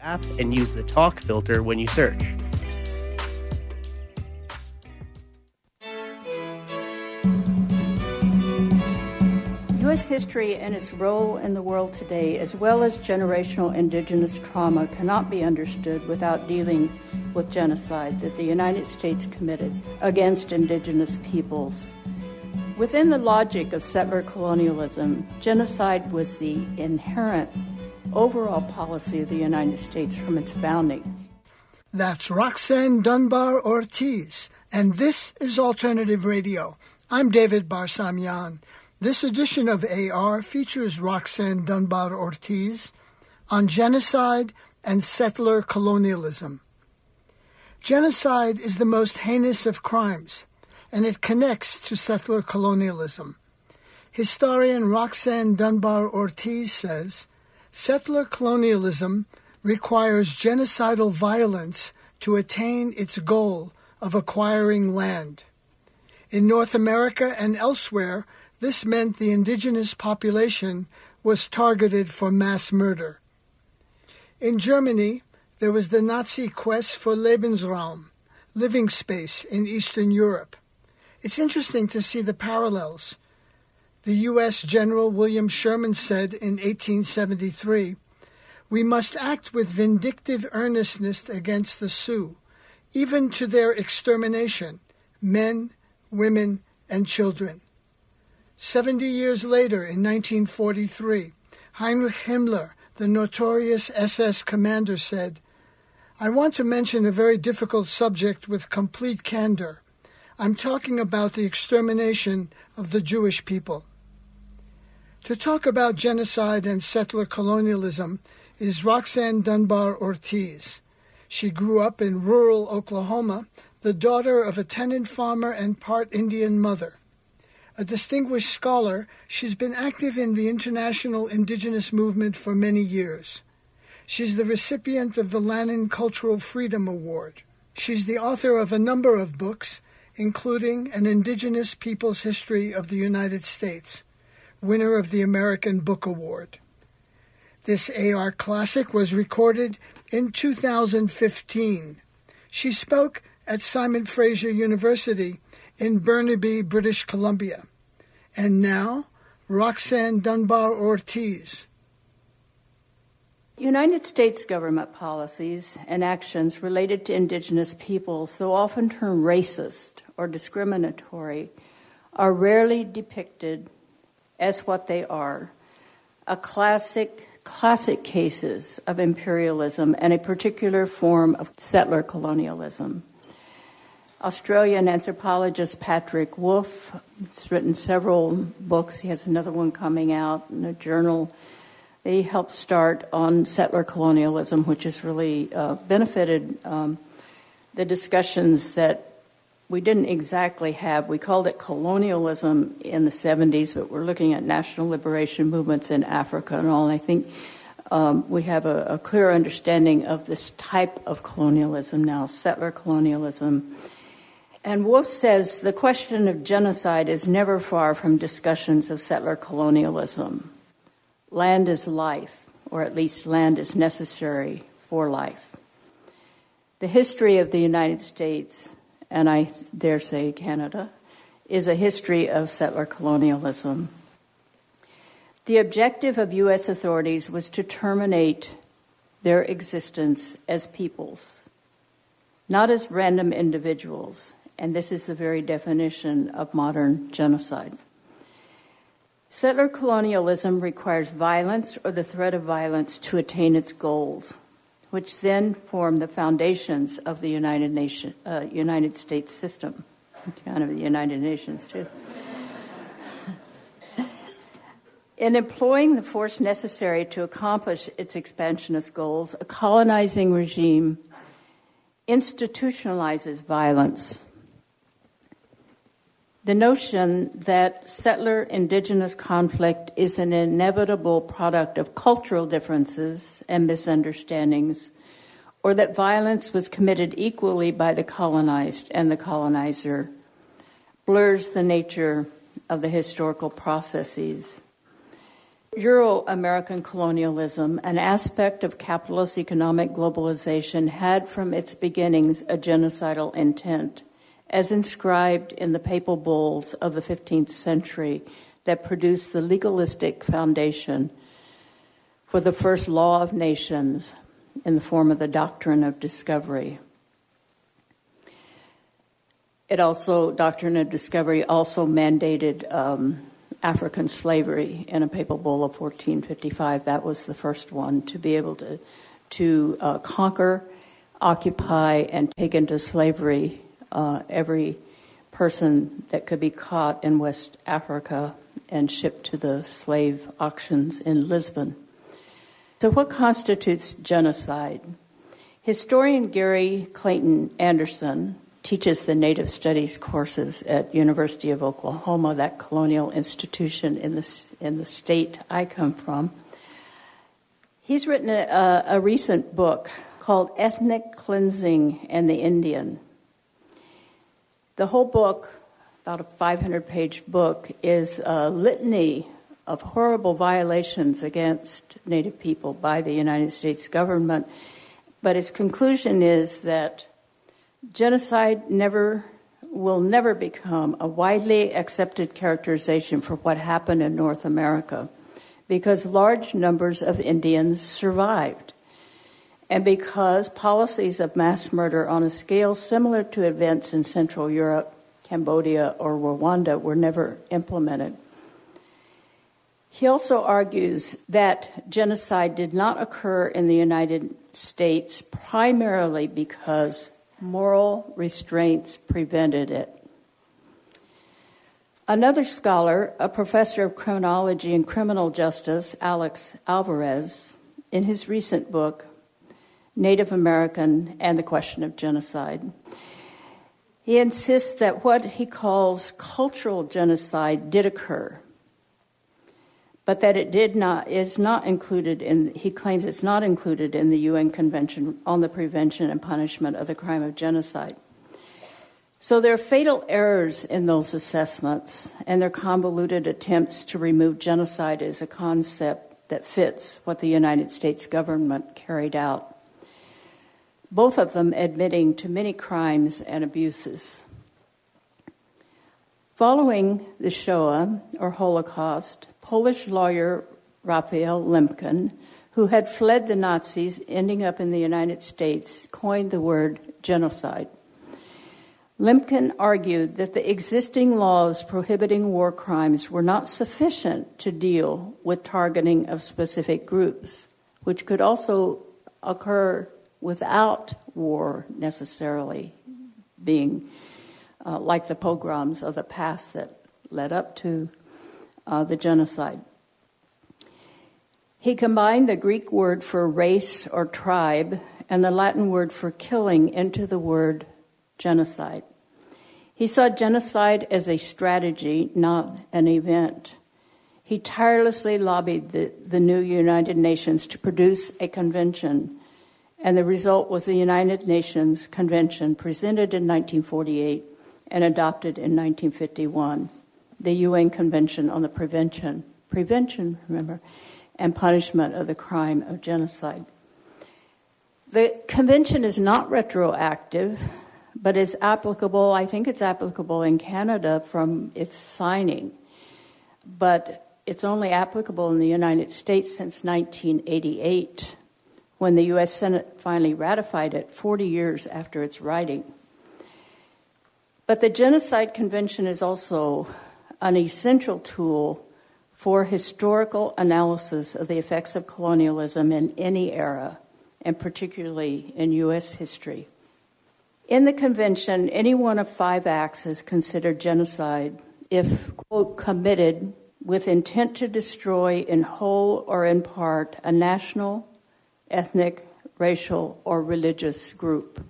apps and use the talk filter when you search. U.S. history and its role in the world today, as well as generational indigenous trauma, cannot be understood without dealing with genocide that the United States committed against indigenous peoples. Within the logic of settler colonialism, genocide was the inherent overall policy of the United States from its founding. That's Roxanne Dunbar Ortiz, and this is Alternative Radio. I'm David Barsamian. This edition of AR features Roxanne Dunbar Ortiz on genocide and settler colonialism. Genocide is the most heinous of crimes, and it connects to settler colonialism. Historian Roxanne Dunbar Ortiz says settler colonialism requires genocidal violence to attain its goal of acquiring land. In North America and elsewhere, this meant the indigenous population was targeted for mass murder. In Germany, there was the Nazi quest for Lebensraum, living space in Eastern Europe. It's interesting to see the parallels. The U.S. General William Sherman said in 1873 We must act with vindictive earnestness against the Sioux, even to their extermination, men, women, and children. Seventy years later, in 1943, Heinrich Himmler, the notorious SS commander, said, I want to mention a very difficult subject with complete candor. I'm talking about the extermination of the Jewish people. To talk about genocide and settler colonialism is Roxanne Dunbar Ortiz. She grew up in rural Oklahoma, the daughter of a tenant farmer and part Indian mother. A distinguished scholar, she's been active in the international indigenous movement for many years. She's the recipient of the Lannan Cultural Freedom Award. She's the author of a number of books, including An Indigenous People's History of the United States, winner of the American Book Award. This AR classic was recorded in 2015. She spoke at Simon Fraser University in Burnaby, British Columbia. And now, Roxanne Dunbar Ortiz. United States government policies and actions related to indigenous peoples, though often termed racist or discriminatory, are rarely depicted as what they are a classic classic cases of imperialism and a particular form of settler colonialism. Australian anthropologist Patrick Wolfe has written several books. He has another one coming out in a journal. He helped start on settler colonialism, which has really uh, benefited um, the discussions that we didn't exactly have. We called it colonialism in the 70s, but we're looking at national liberation movements in Africa and all. And I think um, we have a, a clear understanding of this type of colonialism now, settler colonialism and Wolfe says the question of genocide is never far from discussions of settler colonialism. Land is life, or at least land is necessary for life. The history of the United States, and I dare say Canada, is a history of settler colonialism. The objective of U.S. authorities was to terminate their existence as peoples, not as random individuals and this is the very definition of modern genocide. Settler colonialism requires violence or the threat of violence to attain its goals, which then form the foundations of the United, Nation, uh, United States system, kind of the United Nations, too. In employing the force necessary to accomplish its expansionist goals, a colonizing regime institutionalizes violence the notion that settler indigenous conflict is an inevitable product of cultural differences and misunderstandings, or that violence was committed equally by the colonized and the colonizer, blurs the nature of the historical processes. Euro American colonialism, an aspect of capitalist economic globalization, had from its beginnings a genocidal intent, as inscribed in the papal bulls of the 15th century that produced the legalistic foundation for the first law of nations in the form of the doctrine of discovery. It also, doctrine of discovery also mandated um, African slavery in a papal bull of 1455. That was the first one to be able to, to uh, conquer, occupy, and take into slavery uh, every person that could be caught in West Africa and shipped to the slave auctions in Lisbon. So, what constitutes genocide? Historian Gary Clayton Anderson teaches the Native Studies courses at University of Oklahoma, that colonial institution in the, in the state I come from. He's written a, a recent book called Ethnic Cleansing and the Indian. The whole book, about a 500 page book, is a litany of horrible violations against Native people by the United States government. But its conclusion is that Genocide never will never become a widely accepted characterization for what happened in North America because large numbers of Indians survived and because policies of mass murder on a scale similar to events in Central Europe, Cambodia, or Rwanda were never implemented. He also argues that genocide did not occur in the United States primarily because moral restraints prevented it. Another scholar, a professor of criminology and criminal justice, Alex Alvarez, in his recent book, Native American and the Question of Genocide, he insists that what he calls cultural genocide did occur but that it did not is not included in he claims it's not included in the UN Convention on the Prevention and Punishment of the Crime of Genocide. So there are fatal errors in those assessments and their convoluted attempts to remove genocide as a concept that fits what the United States government carried out. Both of them admitting to many crimes and abuses. Following the Shoah or Holocaust, Polish lawyer Raphael Lemkin, who had fled the Nazis, ending up in the United States, coined the word genocide. Lemkin argued that the existing laws prohibiting war crimes were not sufficient to deal with targeting of specific groups, which could also occur without war necessarily being uh, like the pogroms of the past that led up to uh, the genocide. He combined the Greek word for race or tribe and the Latin word for killing into the word genocide. He saw genocide as a strategy, not an event. He tirelessly lobbied the, the new United Nations to produce a convention, and the result was the United Nations Convention presented in 1948 and adopted in 1951 the UN Convention on the Prevention, Prevention, remember, and Punishment of the Crime of Genocide. The convention is not retroactive, but is applicable, I think it's applicable in Canada from its signing, but it's only applicable in the United States since 1988 when the US Senate finally ratified it 40 years after its writing. But the Genocide Convention is also an essential tool for historical analysis of the effects of colonialism in any era, and particularly in U.S. history. In the convention, any one of five acts is considered genocide if, quote, committed with intent to destroy in whole or in part a national, ethnic, racial, or religious group.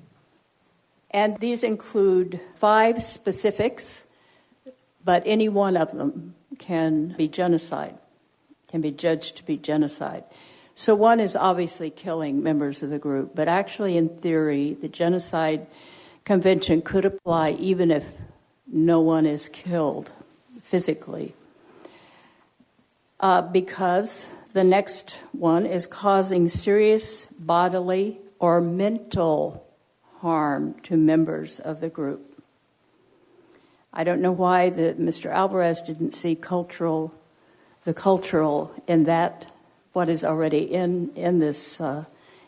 And these include five specifics but any one of them can be genocide, can be judged to be genocide. So one is obviously killing members of the group, but actually, in theory, the Genocide Convention could apply even if no one is killed physically. uh, because the next one is causing serious bodily or mental harm to members of the group. I don't know why the, Mr. Alvarez didn't see cultural, the cultural in that, what is already in, in, this, uh,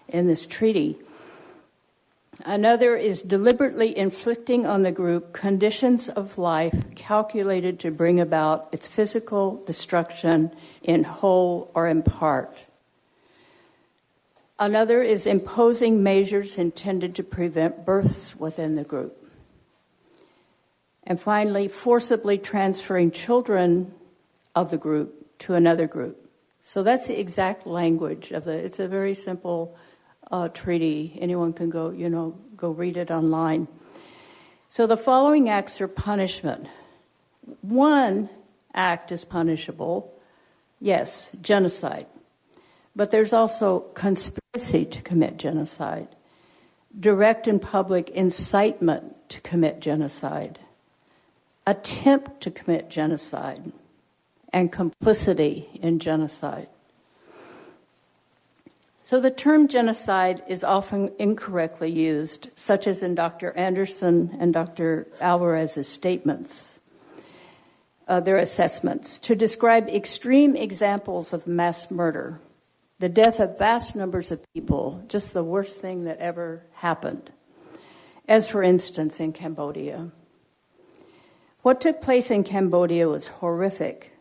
in this treaty. Another is deliberately inflicting on the group conditions of life calculated to bring about its physical destruction in whole or in part. Another is imposing measures intended to prevent births within the group. And finally, forcibly transferring children of the group to another group. So that's the exact language of the. It's a very simple uh, treaty. Anyone can go, you know, go read it online. So the following acts are punishment. One act is punishable, yes, genocide. But there's also conspiracy to commit genocide, direct and public incitement to commit genocide, attempt to commit genocide, and complicity in genocide. So the term genocide is often incorrectly used, such as in Dr. Anderson and Dr. Alvarez's statements, uh, their assessments, to describe extreme examples of mass murder the death of vast numbers of people, just the worst thing that ever happened. As for instance, in Cambodia. What took place in Cambodia was horrific,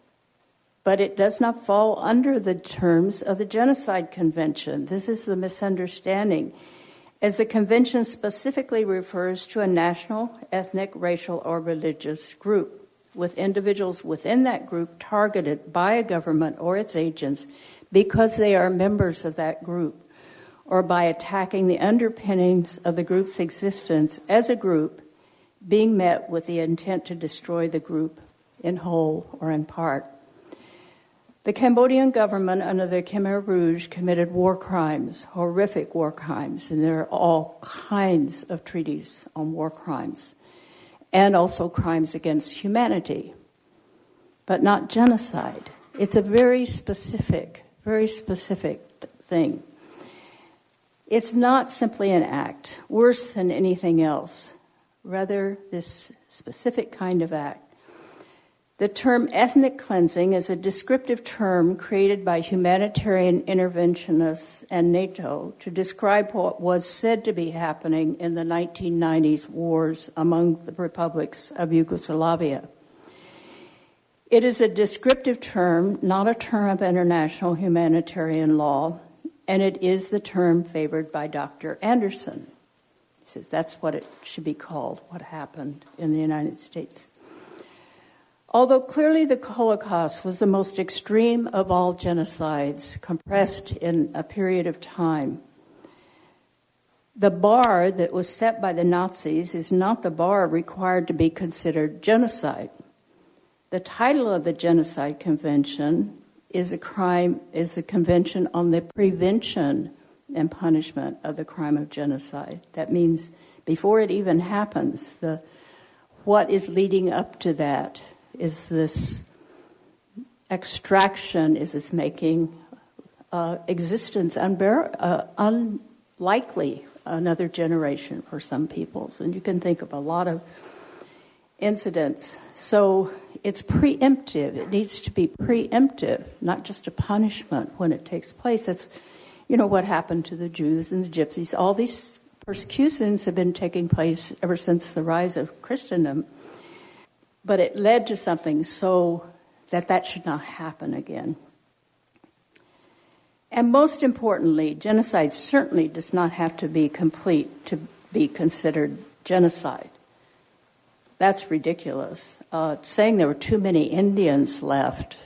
but it does not fall under the terms of the Genocide Convention. This is the misunderstanding, as the convention specifically refers to a national, ethnic, racial, or religious group, with individuals within that group targeted by a government or its agents because they are members of that group or by attacking the underpinnings of the group's existence as a group being met with the intent to destroy the group in whole or in part. The Cambodian government under the Khmer Rouge committed war crimes, horrific war crimes, and there are all kinds of treaties on war crimes, and also crimes against humanity, but not genocide. It's a very specific very specific thing. It's not simply an act, worse than anything else, rather, this specific kind of act. The term ethnic cleansing is a descriptive term created by humanitarian interventionists and NATO to describe what was said to be happening in the 1990s wars among the republics of Yugoslavia. It is a descriptive term, not a term of international humanitarian law, and it is the term favored by Dr. Anderson. He says that's what it should be called, what happened in the United States. Although clearly the Holocaust was the most extreme of all genocides compressed in a period of time, the bar that was set by the Nazis is not the bar required to be considered genocide. The title of the Genocide Convention is a crime is the Convention on the Prevention and Punishment of the Crime of Genocide. That means before it even happens, the what is leading up to that is this extraction, is this making uh, existence unbear- uh, unlikely another generation for some peoples. And you can think of a lot of incidents. So it's preemptive. It needs to be preemptive, not just a punishment when it takes place. That's, you know, what happened to the Jews and the Gypsies. All these persecutions have been taking place ever since the rise of Christendom. But it led to something so that that should not happen again. And most importantly, genocide certainly does not have to be complete to be considered genocide. That's ridiculous. Uh, saying there were too many Indians left,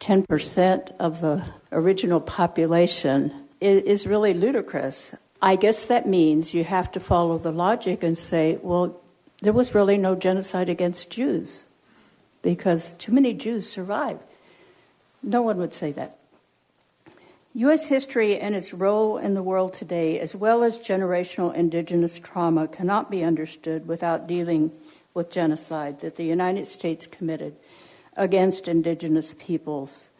10% of the original population, is, is really ludicrous. I guess that means you have to follow the logic and say, well, there was really no genocide against Jews because too many Jews survived. No one would say that. U.S. history and its role in the world today, as well as generational indigenous trauma, cannot be understood without dealing with genocide that the United States committed against indigenous peoples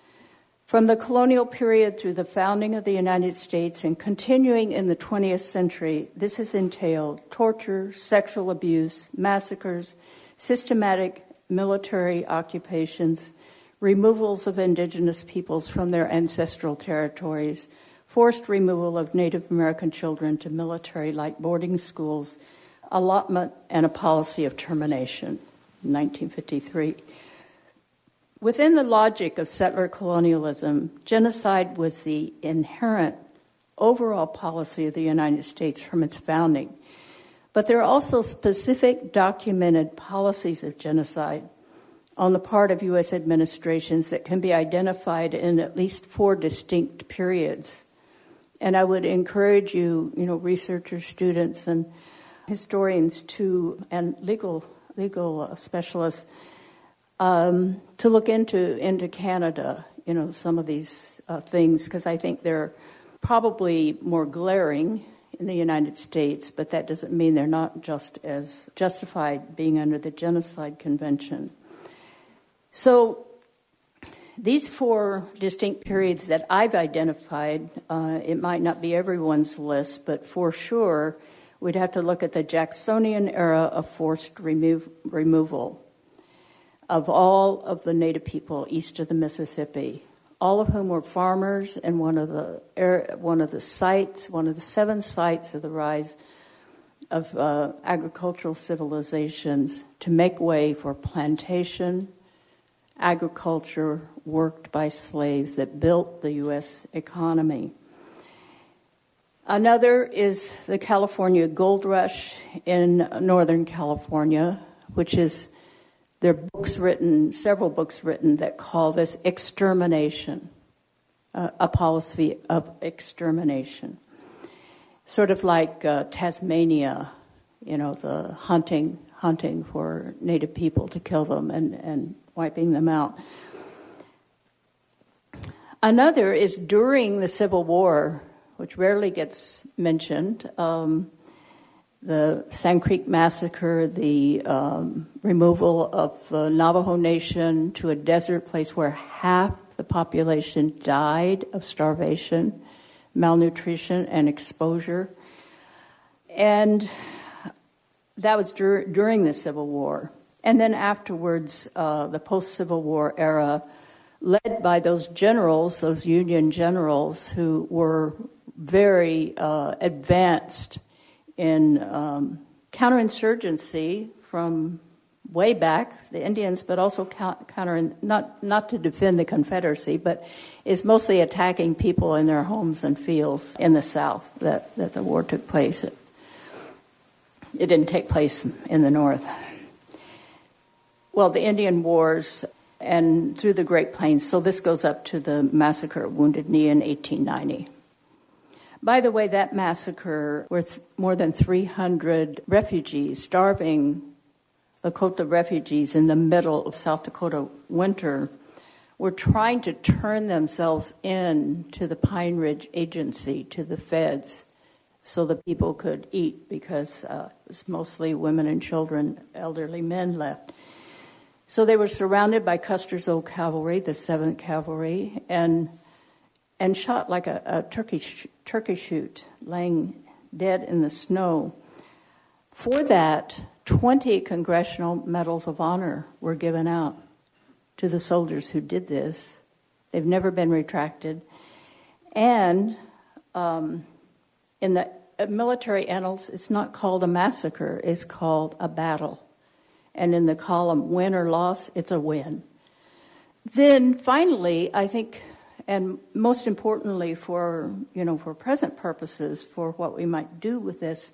From the colonial period through the founding of the United States and continuing in the 20th century, this has entailed torture, sexual abuse, massacres, systematic military occupations, removals of indigenous peoples from their ancestral territories, forced removal of Native American children to military like boarding schools, allotment, and a policy of termination. 1953. Within the logic of settler colonialism, genocide was the inherent overall policy of the United States from its founding. But there are also specific documented policies of genocide on the part of U.S. administrations that can be identified in at least four distinct periods. And I would encourage you, you know, researchers, students, and historians to, and legal legal uh, specialists, um, to look into into Canada. You know some of these uh, things because I think they're probably more glaring in the United States, but that doesn't mean they're not just as justified being under the Genocide Convention. So these four distinct periods that I've identified, uh, it might not be everyone's list, but for sure, we'd have to look at the Jacksonian era of forced remove, removal of all of the native people east of the Mississippi, all of whom were farmers and one of the one of the sites, one of the seven sites of the rise of uh, agricultural civilizations to make way for plantation agriculture worked by slaves that built the U.S. economy. Another is the California Gold Rush in Northern California, which is there are books written, several books written that call this extermination, uh, a policy of extermination. Sort of like uh, Tasmania, you know, the hunting, hunting for native people to kill them and, and wiping them out. Another is during the Civil War, which rarely gets mentioned. Um, the Sand Creek Massacre, the um, removal of the Navajo Nation to a desert place where half the population died of starvation, malnutrition, and exposure. And that was dur- during the Civil War. And then afterwards, uh, the post Civil War era, led by those generals, those Union generals who were very uh, advanced in um, counterinsurgency from way back, the Indians, but also counter, not, not to defend the Confederacy, but is mostly attacking people in their homes and fields in the South that, that the war took place. It, it didn't take place in the North. Well, the Indian Wars and through the Great Plains, so this goes up to the massacre at Wounded Knee in 1890. By the way, that massacre, with more than 300 refugees, starving Lakota refugees in the middle of South Dakota winter, were trying to turn themselves in to the Pine Ridge Agency, to the feds, so the people could eat because uh, it's mostly women and children, elderly men left. So they were surrounded by Custer's Old Cavalry, the 7th Cavalry, and and shot like a, a turkey, turkey shoot, laying dead in the snow. For that, 20 Congressional Medals of Honor were given out to the soldiers who did this. They've never been retracted. And um, in the uh, military annals, it's not called a massacre, it's called a battle. And in the column win or loss, it's a win. Then finally, I think and most importantly for you know for present purposes for what we might do with this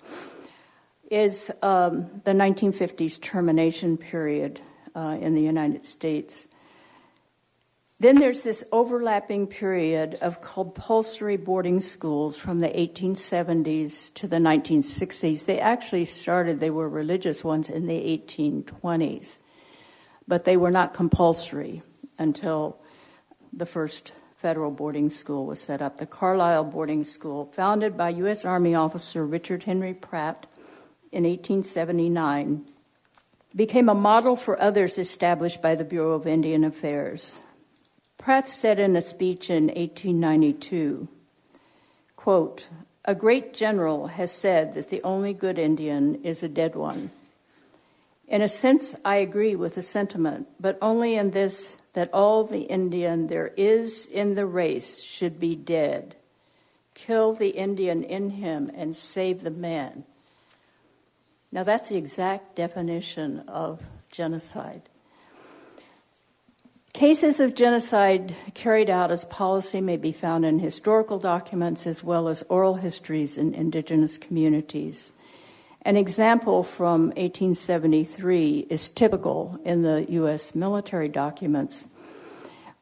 is um, the 1950s termination period uh, in the United States. Then there's this overlapping period of compulsory boarding schools from the 1870s to the 1960s. They actually started, they were religious ones in the 1820s, but they were not compulsory until the first federal boarding school was set up, the Carlisle Boarding School, founded by U.S. Army officer Richard Henry Pratt in 1879, became a model for others established by the Bureau of Indian Affairs. Pratt said in a speech in 1892, quote, a great general has said that the only good Indian is a dead one. In a sense, I agree with the sentiment, but only in this that all the Indian there is in the race should be dead. Kill the Indian in him and save the man. Now, that's the exact definition of genocide. Cases of genocide carried out as policy may be found in historical documents as well as oral histories in indigenous communities. An example from 1873 is typical in the U.S. military documents.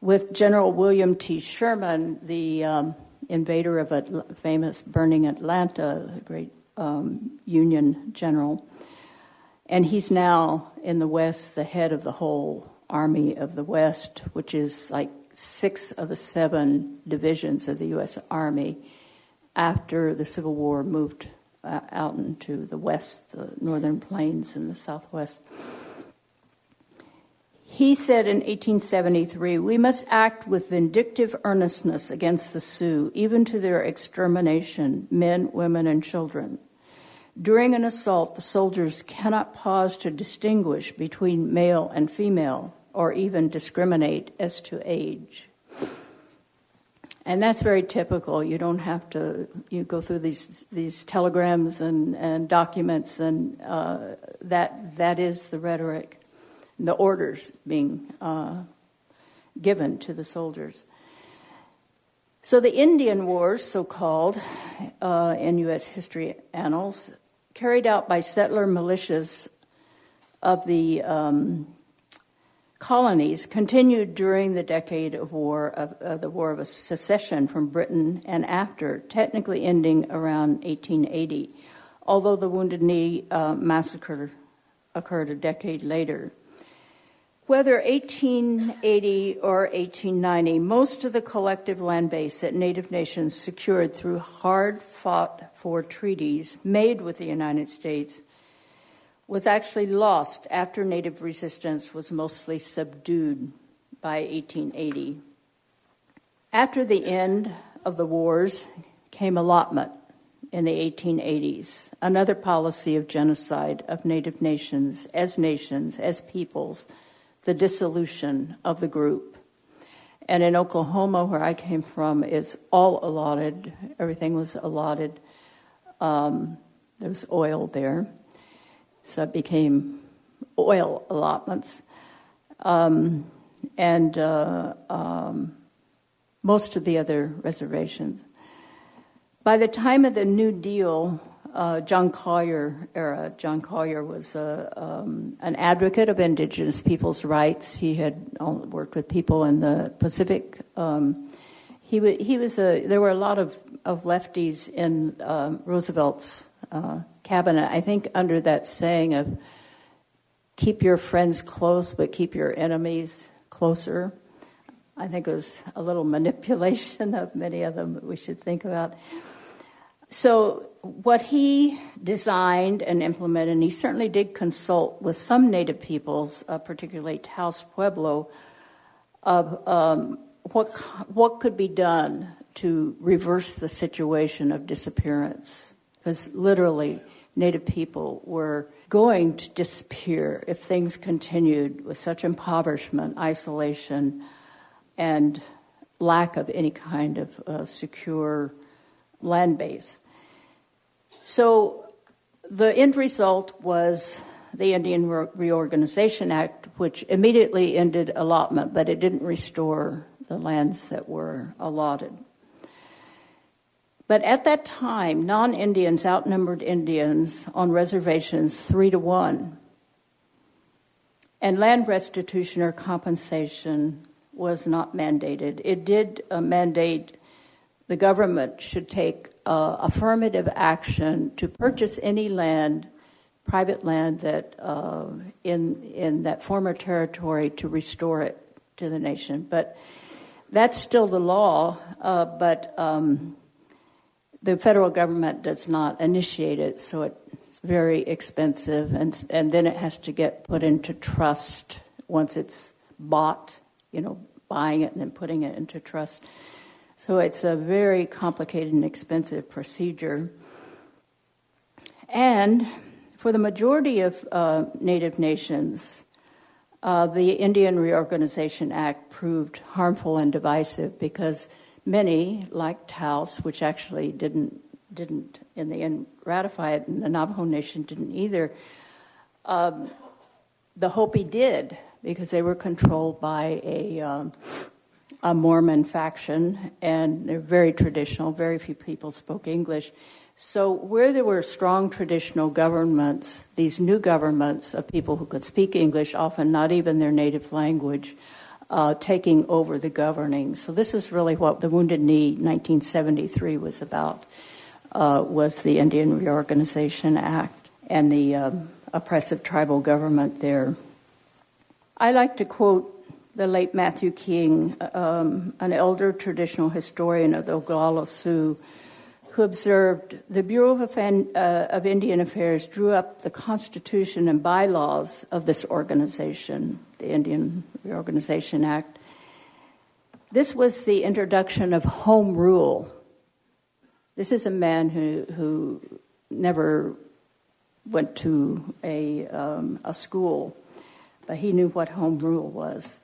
With General William T. Sherman, the um, invader of a famous burning Atlanta, the great um, Union general, and he's now in the West the head of the whole Army of the West, which is like six of the seven divisions of the U.S. Army after the Civil War moved uh, out into the West, the Northern Plains, and the Southwest. He said in 1873, We must act with vindictive earnestness against the Sioux, even to their extermination, men, women, and children. During an assault, the soldiers cannot pause to distinguish between male and female or even discriminate as to age. And that's very typical. You don't have to, you go through these, these telegrams and, and documents, and uh, that, that is the rhetoric, the orders being uh, given to the soldiers. So the Indian Wars, so called, uh, in U.S. history annals, carried out by settler militias of the um, colonies continued during the decade of war of the War of Secession from Britain and after, technically ending around 1880, although the Wounded Knee uh, massacre occurred a decade later. Whether 1880 or 1890, most of the collective land base that Native nations secured through hard fought for treaties made with the United States was actually lost after Native resistance was mostly subdued by 1880. After the end of the wars came allotment in the 1880s, another policy of genocide of Native nations as nations, as peoples, the dissolution of the group. And in Oklahoma, where I came from, it's all allotted. Everything was allotted. Um, there was oil there so it became oil allotments. Um, and uh, um, most of the other reservations. By the time of the New Deal, uh, John Collier era, John Collier was a, um, an advocate of indigenous people's rights. He had worked with people in the Pacific. Um, he, w- he was a, there were a lot of, of lefties in uh, Roosevelt's uh, cabinet, I think under that saying of keep your friends close but keep your enemies closer. I think it was a little manipulation of many of them that we should think about. So, what he designed and implemented, and he certainly did consult with some native peoples, uh, particularly Taos Pueblo, of um, what, what could be done to reverse the situation of disappearance. Because literally, Native people were going to disappear if things continued with such impoverishment, isolation, and lack of any kind of uh, secure land base. So the end result was the Indian Re- Reorganization Act, which immediately ended allotment, but it didn't restore the lands that were allotted. But at that time, non Indians outnumbered Indians on reservations three to one. And land restitution or compensation was not mandated. It did uh, mandate the government should take uh, affirmative action to purchase any land, private land that uh, in in that former territory to restore it to the nation. But that's still the law. Uh, but um, the federal government does not initiate it, so it's very expensive, and and then it has to get put into trust once it's bought, you know, buying it and then putting it into trust. So it's a very complicated and expensive procedure. And for the majority of uh, Native nations, uh, the Indian Reorganization Act proved harmful and divisive because many, like Taos, which actually didn't didn't in the end ratify it, and the Navajo Nation didn't either. Um, the Hopi did because they were controlled by a, um, a Mormon faction, and they're very traditional. Very few people spoke English. So, where there were strong traditional governments, these new governments of people who could speak English, often not even their native language, uh, taking over the governing. So, this is really what the Wounded Knee 1973 was about, uh, was the Indian Reorganization Act and the um, oppressive tribal government there. I like to quote the late Matthew King, um, an elder traditional historian of the Oglala Sioux, who observed the Bureau of, uh, of, Indian Affairs drew up the constitution and bylaws of this organization, the Indian Reorganization Act. This was the introduction of home rule. This is a man who, who never went to a, um, a school, but he knew what home rule was.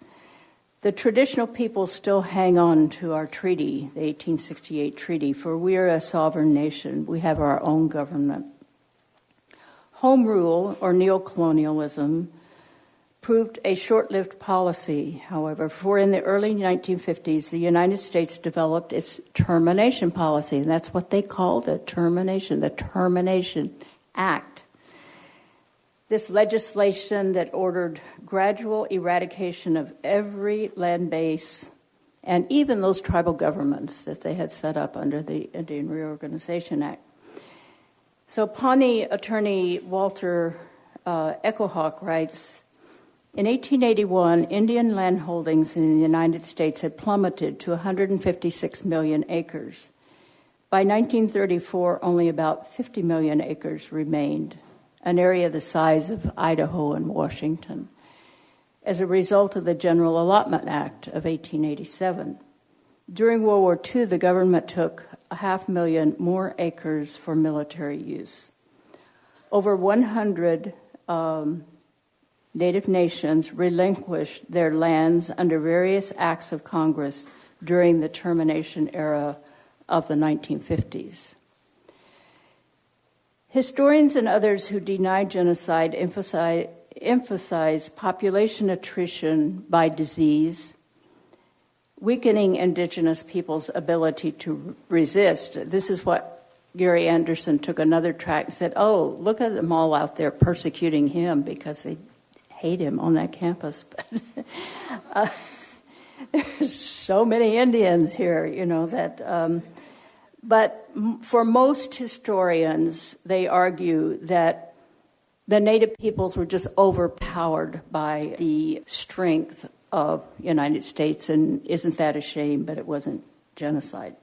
The traditional people still hang on to our treaty, the 1868 treaty, for we are a sovereign nation. We have our own government. Home rule, or neocolonialism, proved a short lived policy, however, for in the early 1950s, the United States developed its termination policy, and that's what they called it termination, the Termination Act this legislation that ordered gradual eradication of every land base and even those tribal governments that they had set up under the Indian Reorganization Act. So, Pawnee attorney Walter uh, Echohawk writes In 1881, Indian land holdings in the United States had plummeted to 156 million acres. By 1934, only about 50 million acres remained an area the size of Idaho and Washington, as a result of the General Allotment Act of 1887. During World War II, the government took a half million more acres for military use. Over 100 um, Native nations relinquished their lands under various acts of Congress during the termination era of the 1950s. Historians and others who deny genocide emphasize, emphasize population attrition by disease, weakening indigenous peoples' ability to resist. This is what Gary Anderson took another track and said, Oh, look at them all out there persecuting him because they hate him on that campus. But uh, there's so many Indians here, you know, that. Um, but for most historians, they argue that the native peoples were just overpowered by the strength of United States, and isn't that a shame? But it wasn't genocide.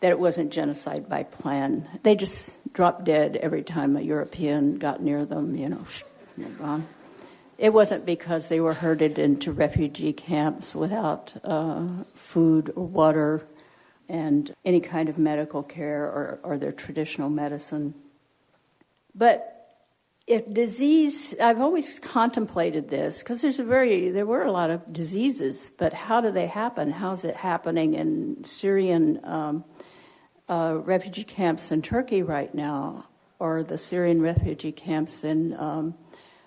That it wasn't genocide by plan. They just dropped dead every time a European got near them. You know, It wasn't because they were herded into refugee camps without uh, food or water and any kind of medical care or, or their traditional medicine. But if disease, I've always contemplated this because there's a very, there were a lot of diseases, but how do they happen? How's it happening in Syrian um, uh, refugee camps in Turkey right now, or the Syrian refugee camps in um,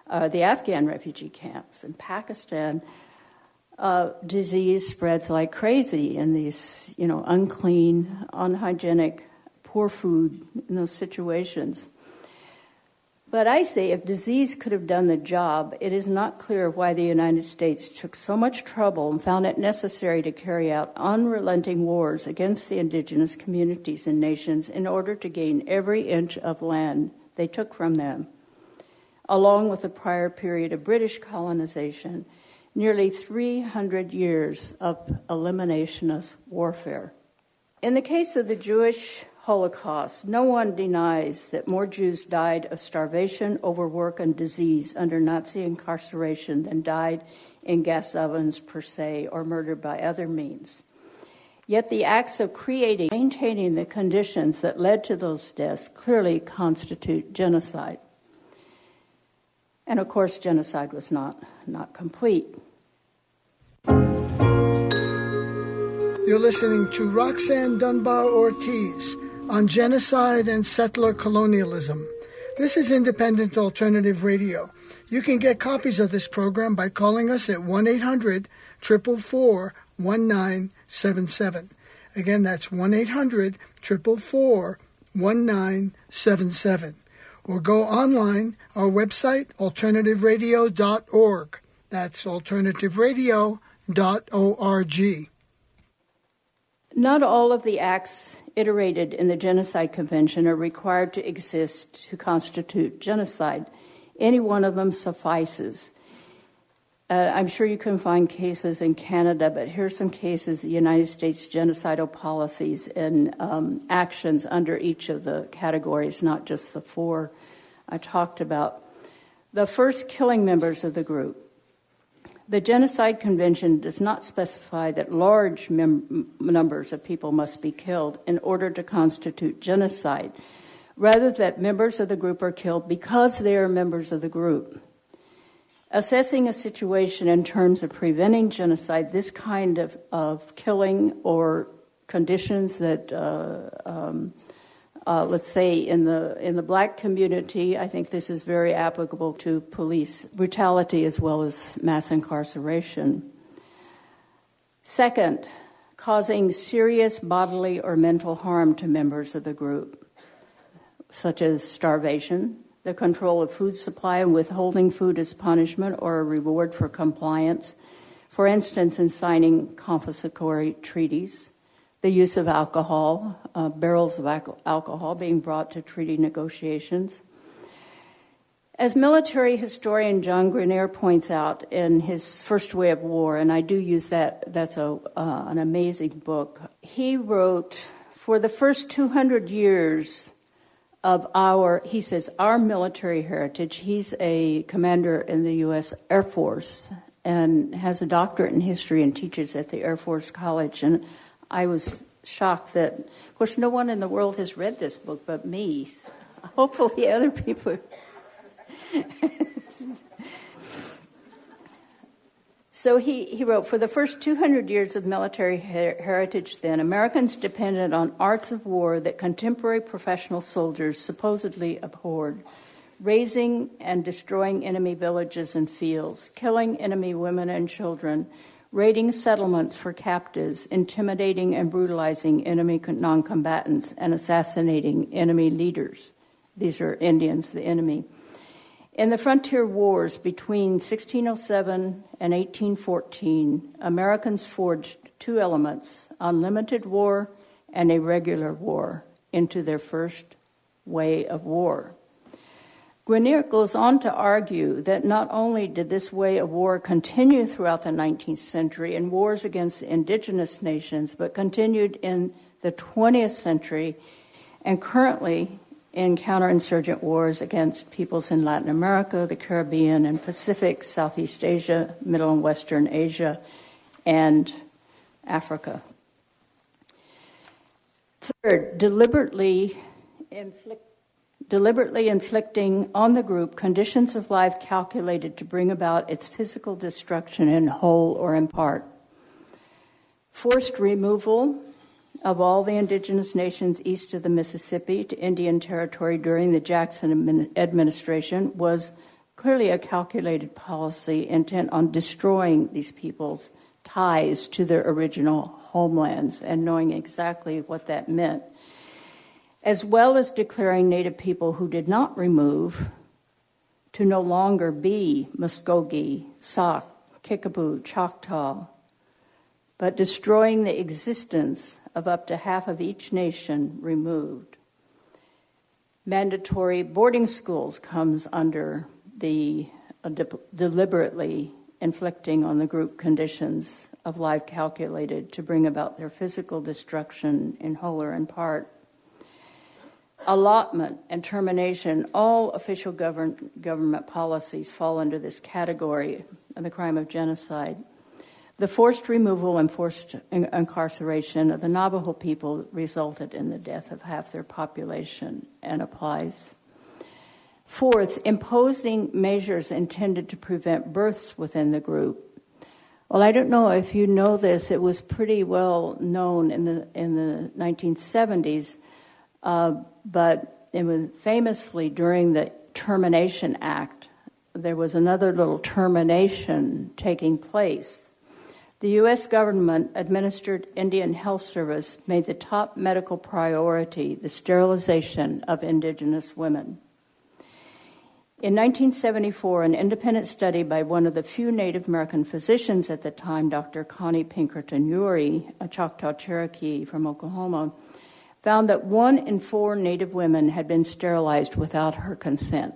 uh, the Afghan refugee camps in Pakistan? uh, disease spreads like crazy in these, you know, unclean, unhygienic, poor food in those situations. But I say if disease could have done the job, it is not clear why the United States took so much trouble and found it necessary to carry out unrelenting wars against the indigenous communities and nations in order to gain every inch of land they took from them, along with the prior period of British colonization nearly 300 years of eliminationist warfare. In the case of the Jewish Holocaust, no one denies that more Jews died of starvation, overwork, and disease under Nazi incarceration than died in gas ovens per se or murdered by other means. Yet the acts of creating, maintaining the conditions that led to those deaths clearly constitute genocide. And of course, genocide was not, not complete. You're listening to Roxanne Dunbar Ortiz on genocide and settler colonialism. This is Independent Alternative Radio. You can get copies of this program by calling us at 1 800 444 1977. Again, that's 1 800 444 1977. Or go online, our website, alternativeradio.org. That's alternativeradio.org. Not all of the acts iterated in the Genocide Convention are required to exist to constitute genocide. Any one of them suffices. Uh, I'm sure you can find cases in Canada, but here's some cases the United States genocidal policies and um, actions under each of the categories, not just the four I talked about. The first, killing members of the group. The Genocide Convention does not specify that large mem- numbers of people must be killed in order to constitute genocide, rather, that members of the group are killed because they are members of the group. Assessing a situation in terms of preventing genocide, this kind of, of killing or conditions that uh, um, uh, let's say in the in the black community, I think this is very applicable to police brutality as well as mass incarceration. Second, causing serious bodily or mental harm to members of the group, such as starvation, the control of food supply and withholding food as punishment or a reward for compliance, for instance, in signing confiscatory treaties the use of alcohol, uh, barrels of alcohol being brought to treaty negotiations. As military historian John Grenier points out in his First Way of War, and I do use that, that's a, uh, an amazing book, he wrote, For the first 200 years of our, he says, our military heritage, he's a commander in the U.S. Air Force and has a doctorate in history and teaches at the Air Force College. And I was shocked that, of course, no one in the world has read this book but me. Hopefully, other people. So he, he wrote For the first 200 years of military her- heritage, then, Americans depended on arts of war that contemporary professional soldiers supposedly abhorred razing and destroying enemy villages and fields, killing enemy women and children raiding settlements for captives, intimidating and brutalizing enemy noncombatants, and assassinating enemy leaders. These are Indians, the enemy. In the frontier wars between 1607 and 1814, Americans forged two elements unlimited war and a regular war into their first way of war. Grenier goes on to argue that not only did this way of war continue throughout the 19th century in wars against indigenous nations, but continued in the 20th century and currently in counterinsurgent wars against peoples in Latin America, the Caribbean, and Pacific, Southeast Asia, Middle and Western Asia, and Africa. Third, deliberately inflict deliberately inflicting on the group conditions of life calculated to bring about its physical destruction in whole or in part. Forced removal of all the indigenous nations east of the Mississippi to Indian Territory during the Jackson administration was clearly a calculated policy intent on destroying these people's ties to their original homelands and knowing exactly what that meant as well as declaring Native people who did not remove to no longer be Muskogee, Sauk, Kickapoo, Choctaw, but destroying the existence of up to half of each nation removed. Mandatory boarding schools comes under the uh, de- deliberately inflicting on the group conditions of life calculated to bring about their physical destruction in whole or in part. allotment and termination, all official govern- government policies fall under this category of the crime of genocide. The forced removal and forced in- incarceration of the Navajo people resulted in the death of half their population and applies. Fourth, imposing measures intended to prevent births within the group. Well, I don't know if you know this. It was pretty well known in the in the 1970s uh, but it was famously during the Termination Act, there was another little termination taking place. The U.S. government administered Indian Health Service made the top medical priority the sterilization of indigenous women. In 1974, an independent study by one of the few Native American physicians at the time, Dr. Connie Pinkerton Uri, a Choctaw Cherokee from Oklahoma, found that one in four Native women had been sterilized without her consent.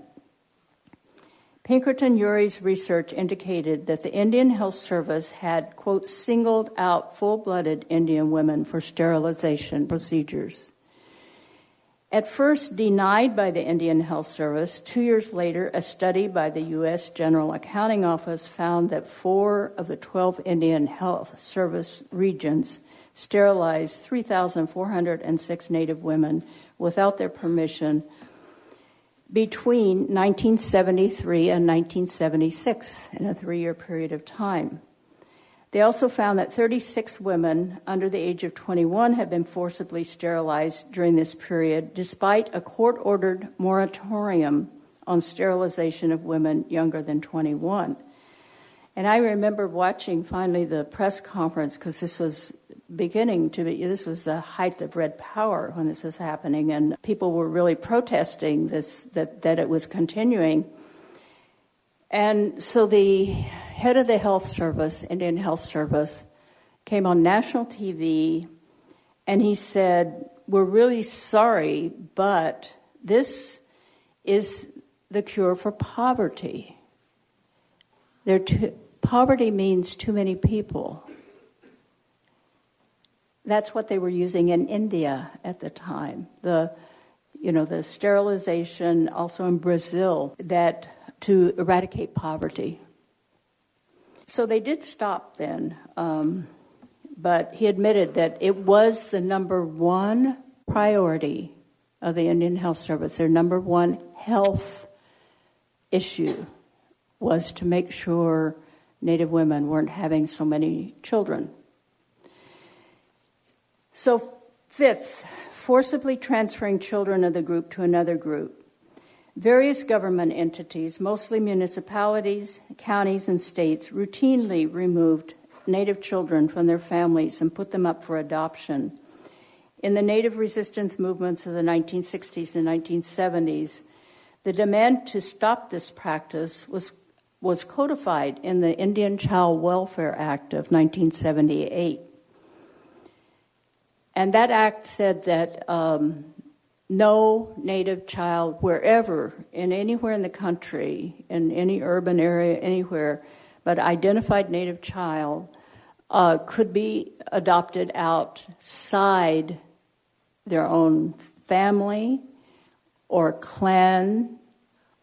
Pinkerton Uri's research indicated that the Indian Health Service had, quote, singled out full blooded Indian women for sterilization procedures. At first denied by the Indian Health Service, two years later, a study by the U.S. General Accounting Office found that four of the 12 Indian Health Service regions sterilized 3,406 Native women without their permission between 1973 and 1976 in a three year period of time. They also found that 36 women under the age of 21 had been forcibly sterilized during this period, despite a court ordered moratorium on sterilization of women younger than 21. And I remember watching finally the press conference because this was beginning to be, this was the height of red power when this was happening, and people were really protesting this, that, that it was continuing. And so the head of the health service, Indian Health Service, came on national TV and he said, We're really sorry, but this is the cure for poverty. Too, poverty means too many people. That's what they were using in India at the time. The, you know, the sterilization also in Brazil that to eradicate poverty. So they did stop then, um, but he admitted that it was the number one priority of the Indian Health Service. Their number one health issue was to make sure Native women weren't having so many children. So, fifth, forcibly transferring children of the group to another group. Various government entities, mostly municipalities, counties, and states, routinely removed Native children from their families and put them up for adoption. In the Native resistance movements of the 1960s and 1970s, the demand to stop this practice was, was codified in the Indian Child Welfare Act of 1978. And that act said that um, no native child, wherever, in anywhere in the country, in any urban area, anywhere, but identified native child, uh, could be adopted outside their own family or clan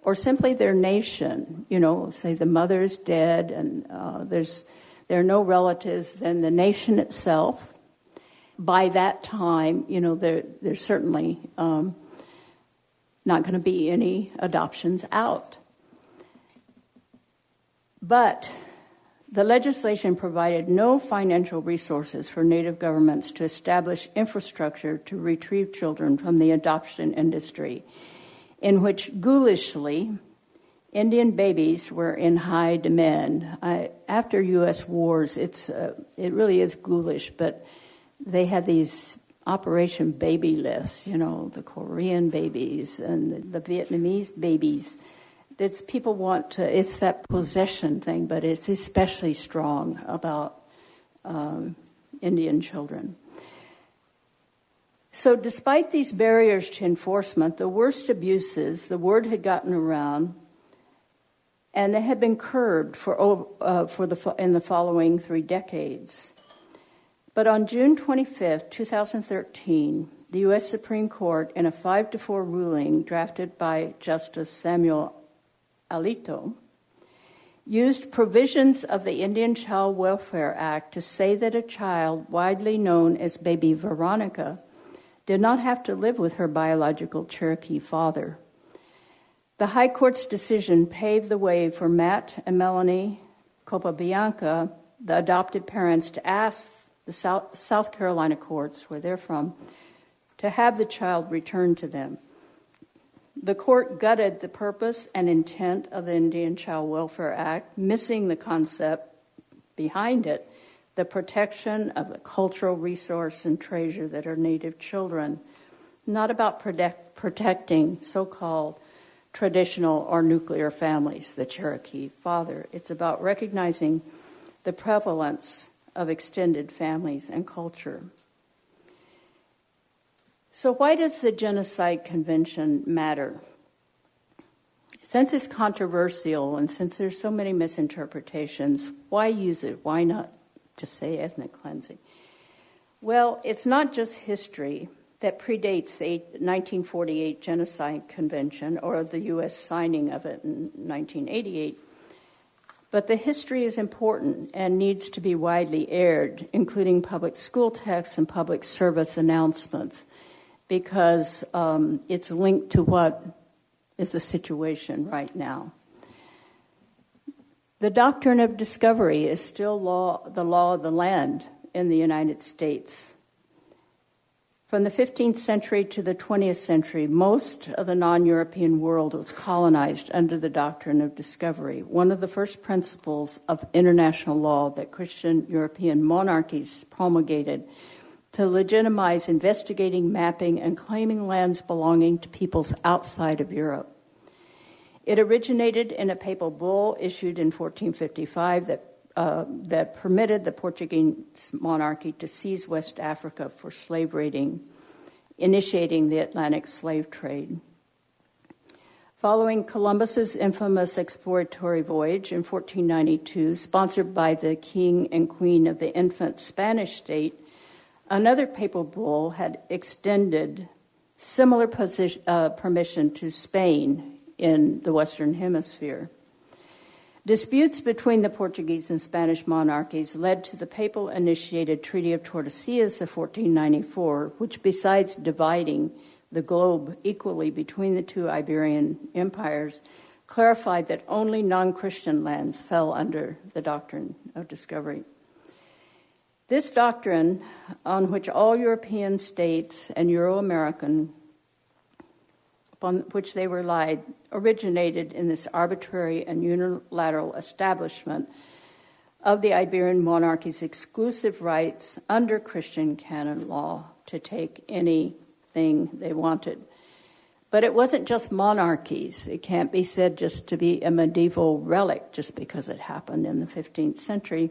or simply their nation. You know, say the mother's dead and uh, there's there are no relatives, then the nation itself by that time, you know, there, there's certainly um, not going to be any adoptions out. But the legislation provided no financial resources for Native governments to establish infrastructure to retrieve children from the adoption industry, in which ghoulishly Indian babies were in high demand. I, after U.S. wars, it's, uh, it really is ghoulish, but they had these Operation Baby lists, you know, the Korean babies and the, Vietnamese babies. It's people want to, it's that possession thing, but it's especially strong about um, Indian children. So, despite these barriers to enforcement, the worst abuses, the word had gotten around, and they had been curbed for, uh, for the, in the following three decades. But on June 25, 2013, the U.S. Supreme Court, in a 5 to 4 ruling drafted by Justice Samuel Alito, used provisions of the Indian Child Welfare Act to say that a child widely known as baby Veronica did not have to live with her biological Cherokee father. The High Court's decision paved the way for Matt and Melanie Capobianco, the adopted parents, to ask the South, Carolina courts, where they're from, to have the child returned to them. The court gutted the purpose and intent of the Indian Child Welfare Act, missing the concept behind it the protection of the cultural resource and treasure that are Native children, not about protect, protecting so called traditional or nuclear families, the Cherokee father. It's about recognizing the prevalence of extended families and culture. So, why does the Genocide Convention matter? Since it's controversial and since there's so many misinterpretations, why use it? Why not just say ethnic cleansing? Well, it's not just history that predates the 1948 Genocide Convention or the U.S. signing of it in 1988. But the history is important and needs to be widely aired, including public school texts and public service announcements because um, it's linked to what is the situation right now. The doctrine of discovery is still law, the law of the land in the United States. From the 15th century to the 20th century, most of the non European world was colonized under the doctrine of discovery, one of the first principles of international law that Christian European monarchies promulgated to legitimize investigating, mapping, and claiming lands belonging to peoples outside of Europe. It originated in a papal bull issued in 1455 that, uh, that permitted the Portuguese monarchy to seize West Africa for slave raiding, initiating the Atlantic slave trade. Following Columbus's infamous exploratory voyage in 1492, sponsored by the king and queen of the infant Spanish state, Another papal bull had extended similar uh, permission to Spain in the Western Hemisphere. Disputes between the Portuguese and Spanish monarchies led to the papal initiated Treaty of Tordesillas of 1494, which, besides dividing the globe equally between the two Iberian empires, clarified that only non Christian lands fell under the doctrine of discovery. This doctrine, on which all European states and Euro American, upon which they relied, originated in this arbitrary and unilateral establishment of the Iberian monarchy's exclusive rights under Christian canon law to take anything they wanted. But it wasn't just monarchies. It can't be said just to be a medieval relic just because it happened in the 15th century.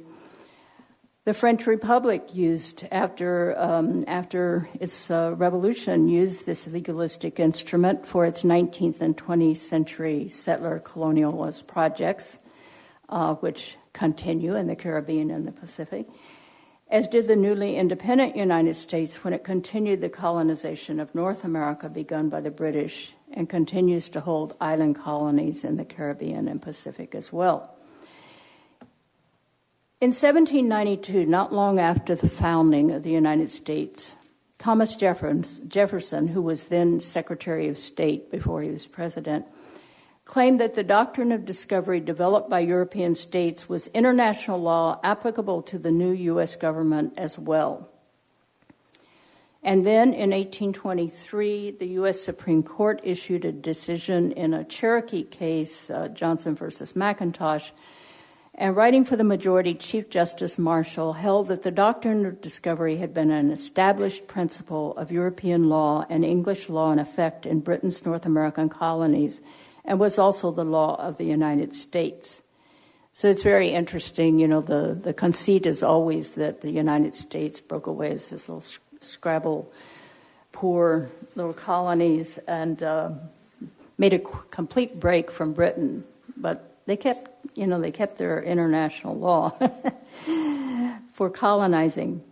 The French Republic used, after, um, after its uh, revolution, used this legalistic instrument for its 19th and 20th century settler colonialist projects, uh, which continue in the Caribbean and the Pacific, as did the newly independent United States when it continued the colonization of North America begun by the British and continues to hold island colonies in the Caribbean and Pacific as well. In 1792, not long after the founding of the United States, Thomas Jefferson, who was then Secretary of State before he was president, claimed that the doctrine of discovery developed by European states was international law applicable to the new U.S. government as well. And then in 1823, the U.S. Supreme Court issued a decision in a Cherokee case, uh, Johnson versus McIntosh, and writing for the majority, Chief Justice Marshall held that the doctrine of discovery had been an established principle of European law and English law in effect in Britain's North American colonies and was also the law of the United States. So it's very interesting. You know, the, the conceit is always that the United States broke away as this little scrabble, poor little colonies and uh, made a complete break from Britain. But they kept you know, they kept their international law for colonizing.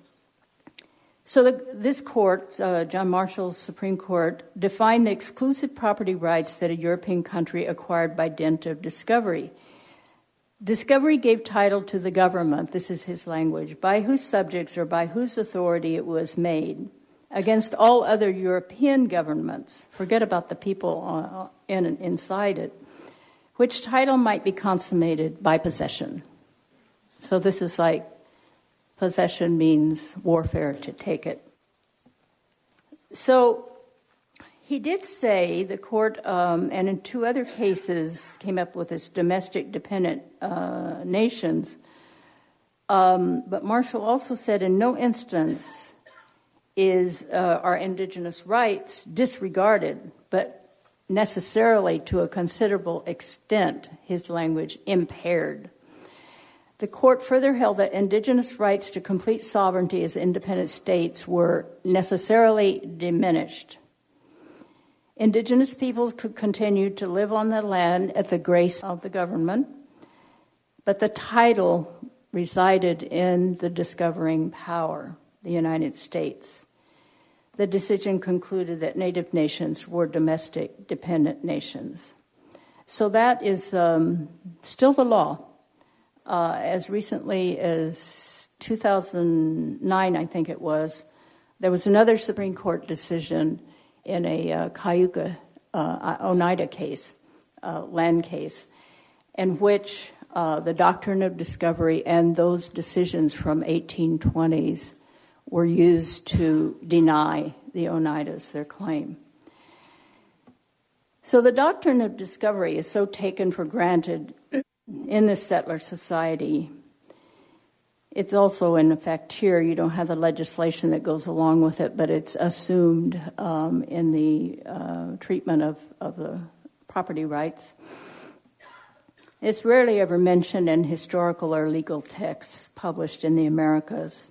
So the, this court, uh, John Marshall's Supreme Court, defined the exclusive property rights that a European country acquired by dint of discovery. Discovery gave title to the government, this is his language, by whose subjects or by whose authority it was made, against all other European governments, forget about the people uh, in, inside it, which title might be consummated by possession. So this is like possession means warfare to take it. So he did say the court, um, and in two other cases, came up with this domestic dependent uh, nations. Um, but Marshall also said in no instance is uh, our indigenous rights disregarded, but necessarily to a considerable extent, his language impaired. The court further held that indigenous rights to complete sovereignty as independent states were necessarily diminished. Indigenous peoples could continue to live on the land at the grace of the government, but the title resided in the discovering power, the United States. The decision concluded that Native nations were domestic dependent nations. So that is um, still the law uh, as recently as 2009, I think it was, there was another Supreme Court decision in a uh, Cayuga uh, Oneida case, uh, land case, in which uh, the doctrine of discovery and those decisions from 1820s were used to deny the Oneidas their claim. So the doctrine of discovery is so taken for granted in this settler society. It's also in effect here. You don't have the legislation that goes along with it, but it's assumed um, in the uh, treatment of, of the property rights. It's rarely ever mentioned in historical or legal texts published in the Americas.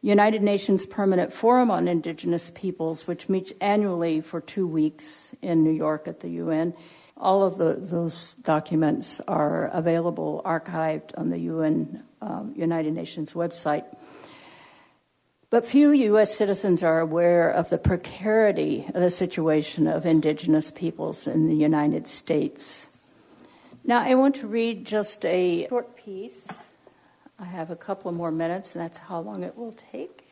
United Nations Permanent Forum on Indigenous Peoples, which meets annually for two weeks in New York at the UN, all of the, those documents are available, archived on the UN, um, United Nations website. But few U.S. citizens are aware of the precarity of the situation of indigenous peoples in the United States. Now, I want to read just a short piece. I have a couple more minutes, and that's how long it will take.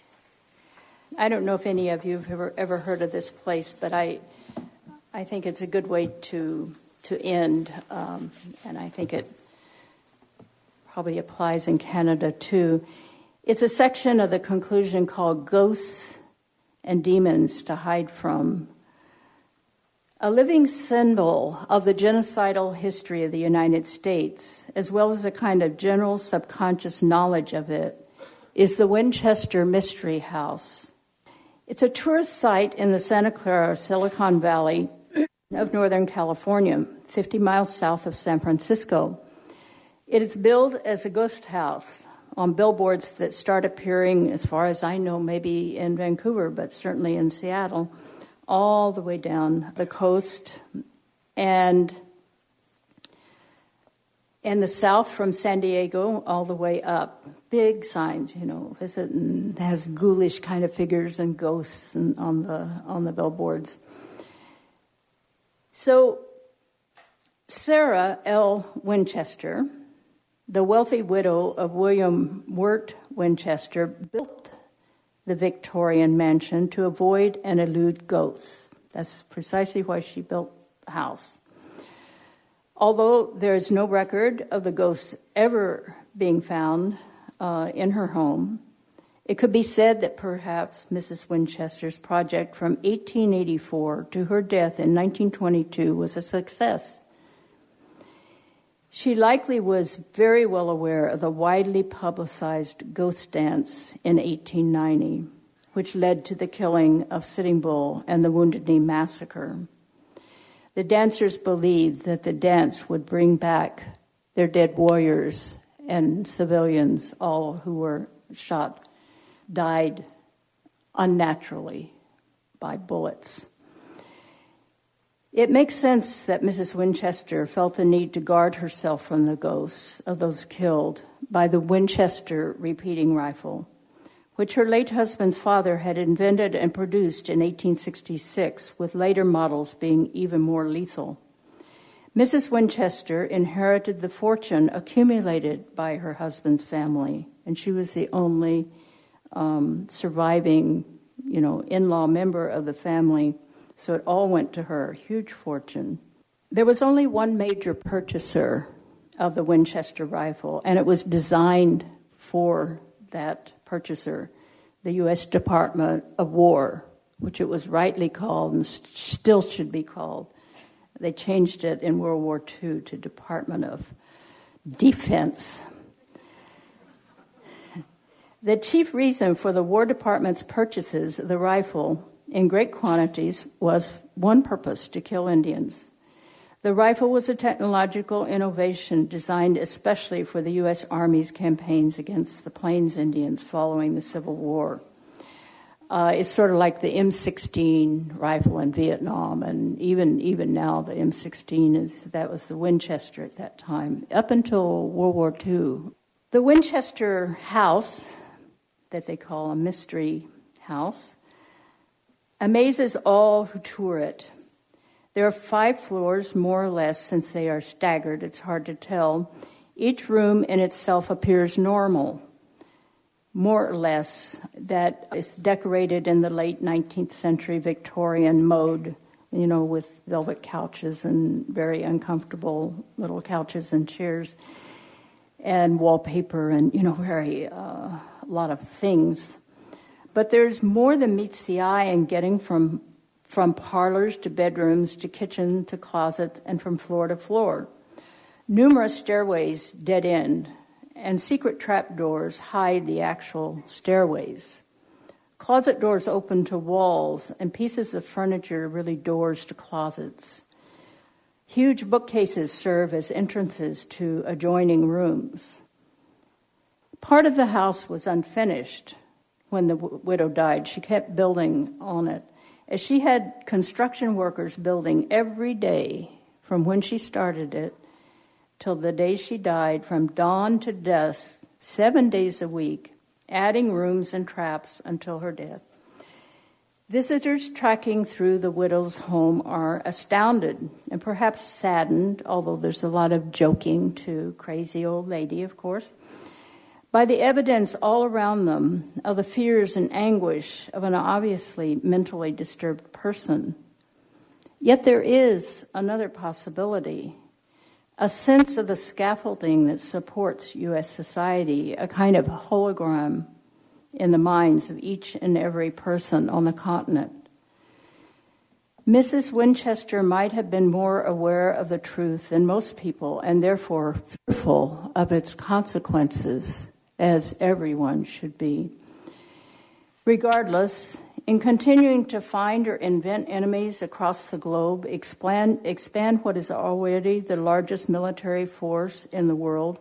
I don't know if any of you have ever, ever heard of this place, but I I think it's a good way to to end, um, and I think it probably applies in Canada too. It's a section of the conclusion called "Ghosts and Demons to Hide From." A living symbol of the genocidal history of the United States, as well as a kind of general subconscious knowledge of it, is the Winchester Mystery House. It's a tourist site in the Santa Clara Silicon Valley of Northern California, 50 miles south of San Francisco. It is billed as a ghost house on billboards that start appearing, as far as I know, maybe in Vancouver, but certainly in Seattle, all the way down the coast. And in the south from San Diego all the way up. Big signs, you know, visit and has ghoulish kind of figures and ghosts and on the on the billboards. So, Sarah L. Winchester, the wealthy widow of William Wirt Winchester, built the Victorian mansion to avoid and elude ghosts. That's precisely why she built the house. Although there is no record of the ghosts ever being found uh, in her home, it could be said that perhaps Mrs. Winchester's project from 1884 to her death in 1922 was a success. She likely was very well aware of the widely publicized ghost dance in 1890, which led to the killing of Sitting Bull and the Wounded Knee Massacre. The dancers believed that the dance would bring back their dead warriors and civilians, all who were shot died unnaturally by bullets. It makes sense that Mrs. Winchester felt the need to guard herself from the ghosts of those killed by the Winchester repeating rifle, which her late husband's father had invented and produced in 1866, with later models being even more lethal. Mrs. Winchester inherited the fortune accumulated by her husband's family, and she was the only um, surviving, you know, in-law member of the family. So it all went to her, huge fortune. There was only one major purchaser of the Winchester rifle, and it was designed for that purchaser, the U.S. Department of War, which it was rightly called and still should be called. They changed it in World War II to Department of Defense. The chief reason for the War Department's purchases of the rifle in great quantities was one purpose to kill Indians. The rifle was a technological innovation designed especially for the U.S. Army's campaigns against the Plains Indians following the Civil War. Uh, it's sort of like the M16 rifle in Vietnam, and even even now the M16 is that was the Winchester at that time. Up until World War II, the Winchester House, that they call a mystery house, amazes all who tour it. There are five floors, more or less, since they are staggered, it's hard to tell. Each room in itself appears normal, more or less, that is decorated in the late 19th century Victorian mode, you know, with velvet couches and very uncomfortable little couches and chairs and wallpaper and, you know, very, uh, a lot of things. But there's more than meets the eye in getting from from parlors to bedrooms to kitchen to closets and from floor to floor. Numerous stairways dead end, and secret trap doors hide the actual stairways. Closet doors open to walls, and pieces of furniture really doors to closets. Huge bookcases serve as entrances to adjoining rooms. Part of the house was unfinished when the w- widow died. She kept building on it as she had construction workers building every day from when she started it till the day she died, from dawn to dusk, seven days a week, adding rooms and traps until her death. Visitors tracking through the widow's home are astounded and perhaps saddened, although there's a lot of joking to crazy old lady, of course by the evidence all around them of the fears and anguish of an obviously mentally disturbed person. Yet there is another possibility a sense of the scaffolding that supports U.S. society, a kind of hologram in the minds of each and every person on the continent. Mrs. Winchester might have been more aware of the truth than most people and therefore fearful of its consequences as everyone should be. Regardless, in continuing to find or invent enemies across the globe, expand, expand what is already the largest military force in the world,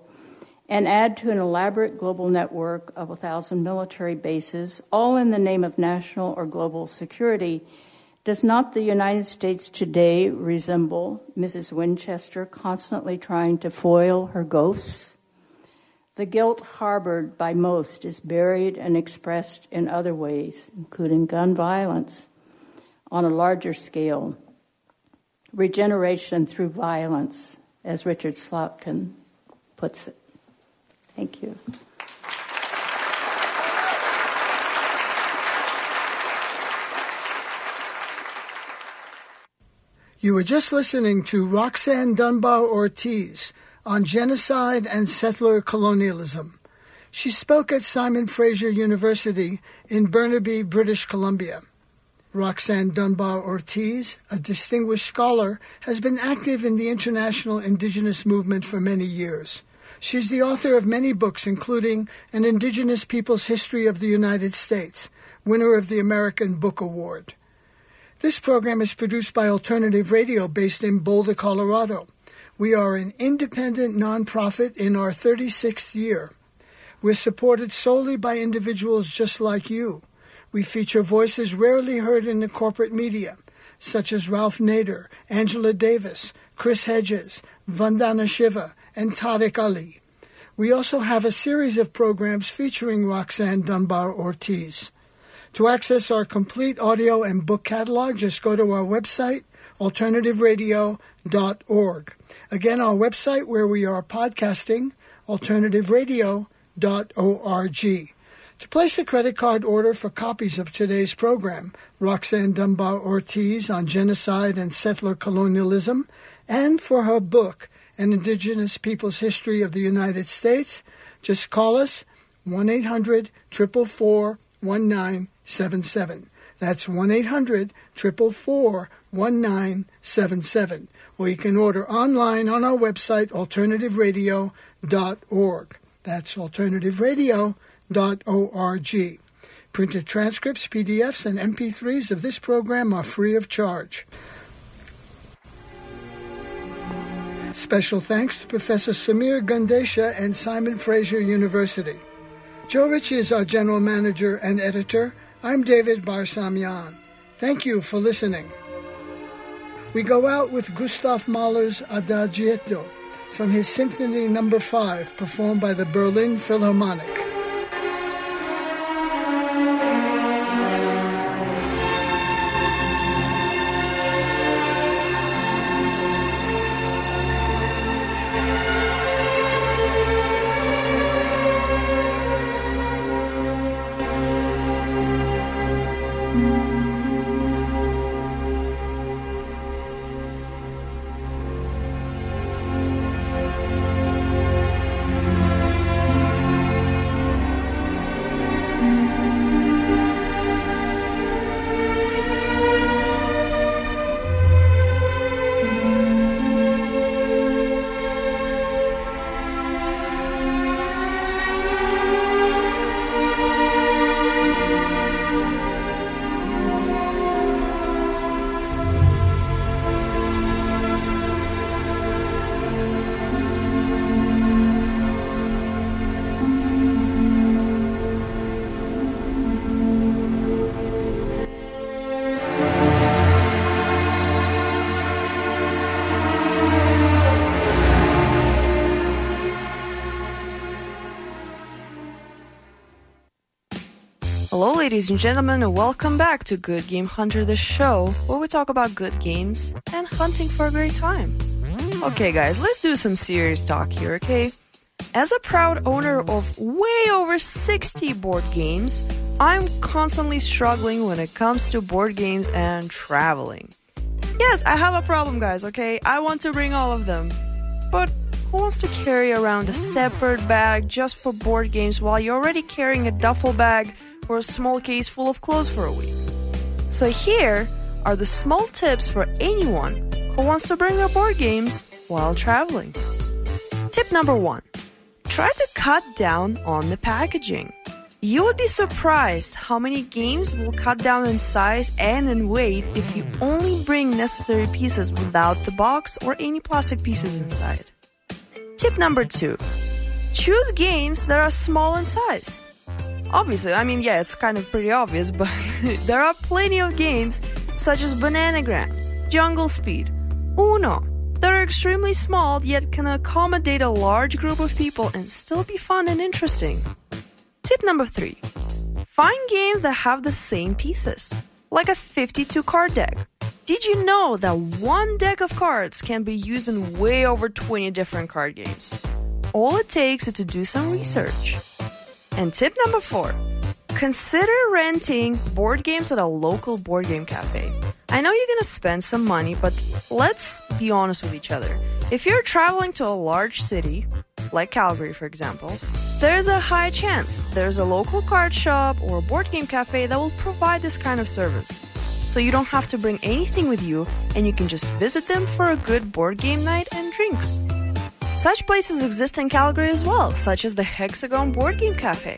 and add to an elaborate global network of a thousand military bases, all in the name of national or global security, does not the United States today resemble Mrs. Winchester constantly trying to foil her ghosts? The guilt harbored by most is buried and expressed in other ways, including gun violence on a larger scale, regeneration through violence, as Richard Slotkin puts it. Thank you. You were just listening to Roxanne Dunbar Ortiz on genocide and settler colonialism. She spoke at Simon Fraser University in Burnaby, British Columbia. Roxanne Dunbar Ortiz, a distinguished scholar, has been active in the international indigenous movement for many years. She's the author of many books, including An Indigenous People's History of the United States, winner of the American Book Award. This program is produced by Alternative Radio based in Boulder, Colorado. We are an independent nonprofit in our 36th year. We're supported solely by individuals just like you. We feature voices rarely heard in the corporate media, such as Ralph Nader, Angela Davis, Chris Hedges, Vandana Shiva, and Tariq Ali. We also have a series of programs featuring Roxanne Dunbar Ortiz. To access our complete audio and book catalog, just go to our website, alternativeradio.org. Again, our website where we are podcasting, alternativeradio.org. To place a credit card order for copies of today's program, Roxanne Dunbar Ortiz on genocide and settler colonialism, and for her book, An Indigenous People's History of the United States, just call us 1 800 444 1977. That's 1 800 444 1977. Or you can order online on our website, alternativeradio.org. That's alternativeradio.org. Printed transcripts, PDFs, and MP3s of this program are free of charge. Special thanks to Professor Samir Gandesha and Simon Fraser University. Joe Ritchie is our general manager and editor. I'm David Barsamian. Thank you for listening. We go out with Gustav Mahler's Adagietto from his Symphony Number no. 5 performed by the Berlin Philharmonic. Ladies and gentlemen, welcome back to Good Game Hunter, the show where we talk about good games and hunting for a great time. Okay, guys, let's do some serious talk here, okay? As a proud owner of way over 60 board games, I'm constantly struggling when it comes to board games and traveling. Yes, I have a problem, guys, okay? I want to bring all of them. But who wants to carry around a separate bag just for board games while you're already carrying a duffel bag or a small case full of clothes for a week. So here are the small tips for anyone who wants to bring their board games while traveling. Tip number one try to cut down on the packaging. You would be surprised how many games will cut down in size and in weight if you only bring necessary pieces without the box or any plastic pieces inside. Tip number two choose games that are small in size. Obviously, I mean, yeah, it's kind of pretty obvious, but there are plenty of games such as Bananagrams, Jungle Speed, Uno, that are extremely small yet can accommodate a large group of people and still be fun and interesting. Tip number three find games that have the same pieces, like a 52 card deck. Did you know that one deck of cards can be used in way over 20 different card games? All it takes is to do some research. And tip number four consider renting board games at a local board game cafe. I know you're gonna spend some money, but let's be honest with each other. If you're traveling to a large city, like Calgary for example, there's a high chance there's a local card shop or board game cafe that will provide this kind of service. So you don't have to bring anything with you and you can just visit them for a good board game night and drinks. Such places exist in Calgary as well, such as the Hexagon Board Game Cafe,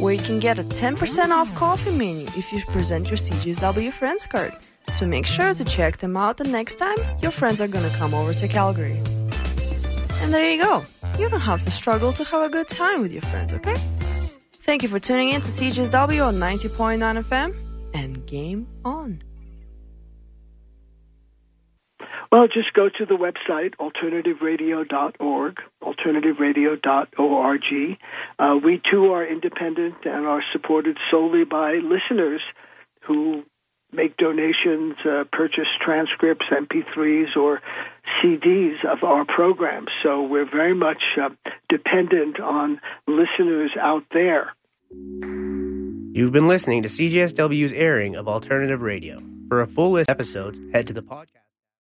where you can get a 10% off coffee menu if you present your CJSW Friends card. So make sure to check them out the next time your friends are gonna come over to Calgary. And there you go. You don't have to struggle to have a good time with your friends, okay? Thank you for tuning in to CJSW on 90.9 FM and game on. Well, just go to the website, alternativeradio.org, alternativeradio.org. Uh, we too are independent and are supported solely by listeners who make donations, uh, purchase transcripts, MP3s, or CDs of our programs. So we're very much uh, dependent on listeners out there. You've been listening to CJSW's airing of alternative radio. For a full list of episodes, head to the podcast.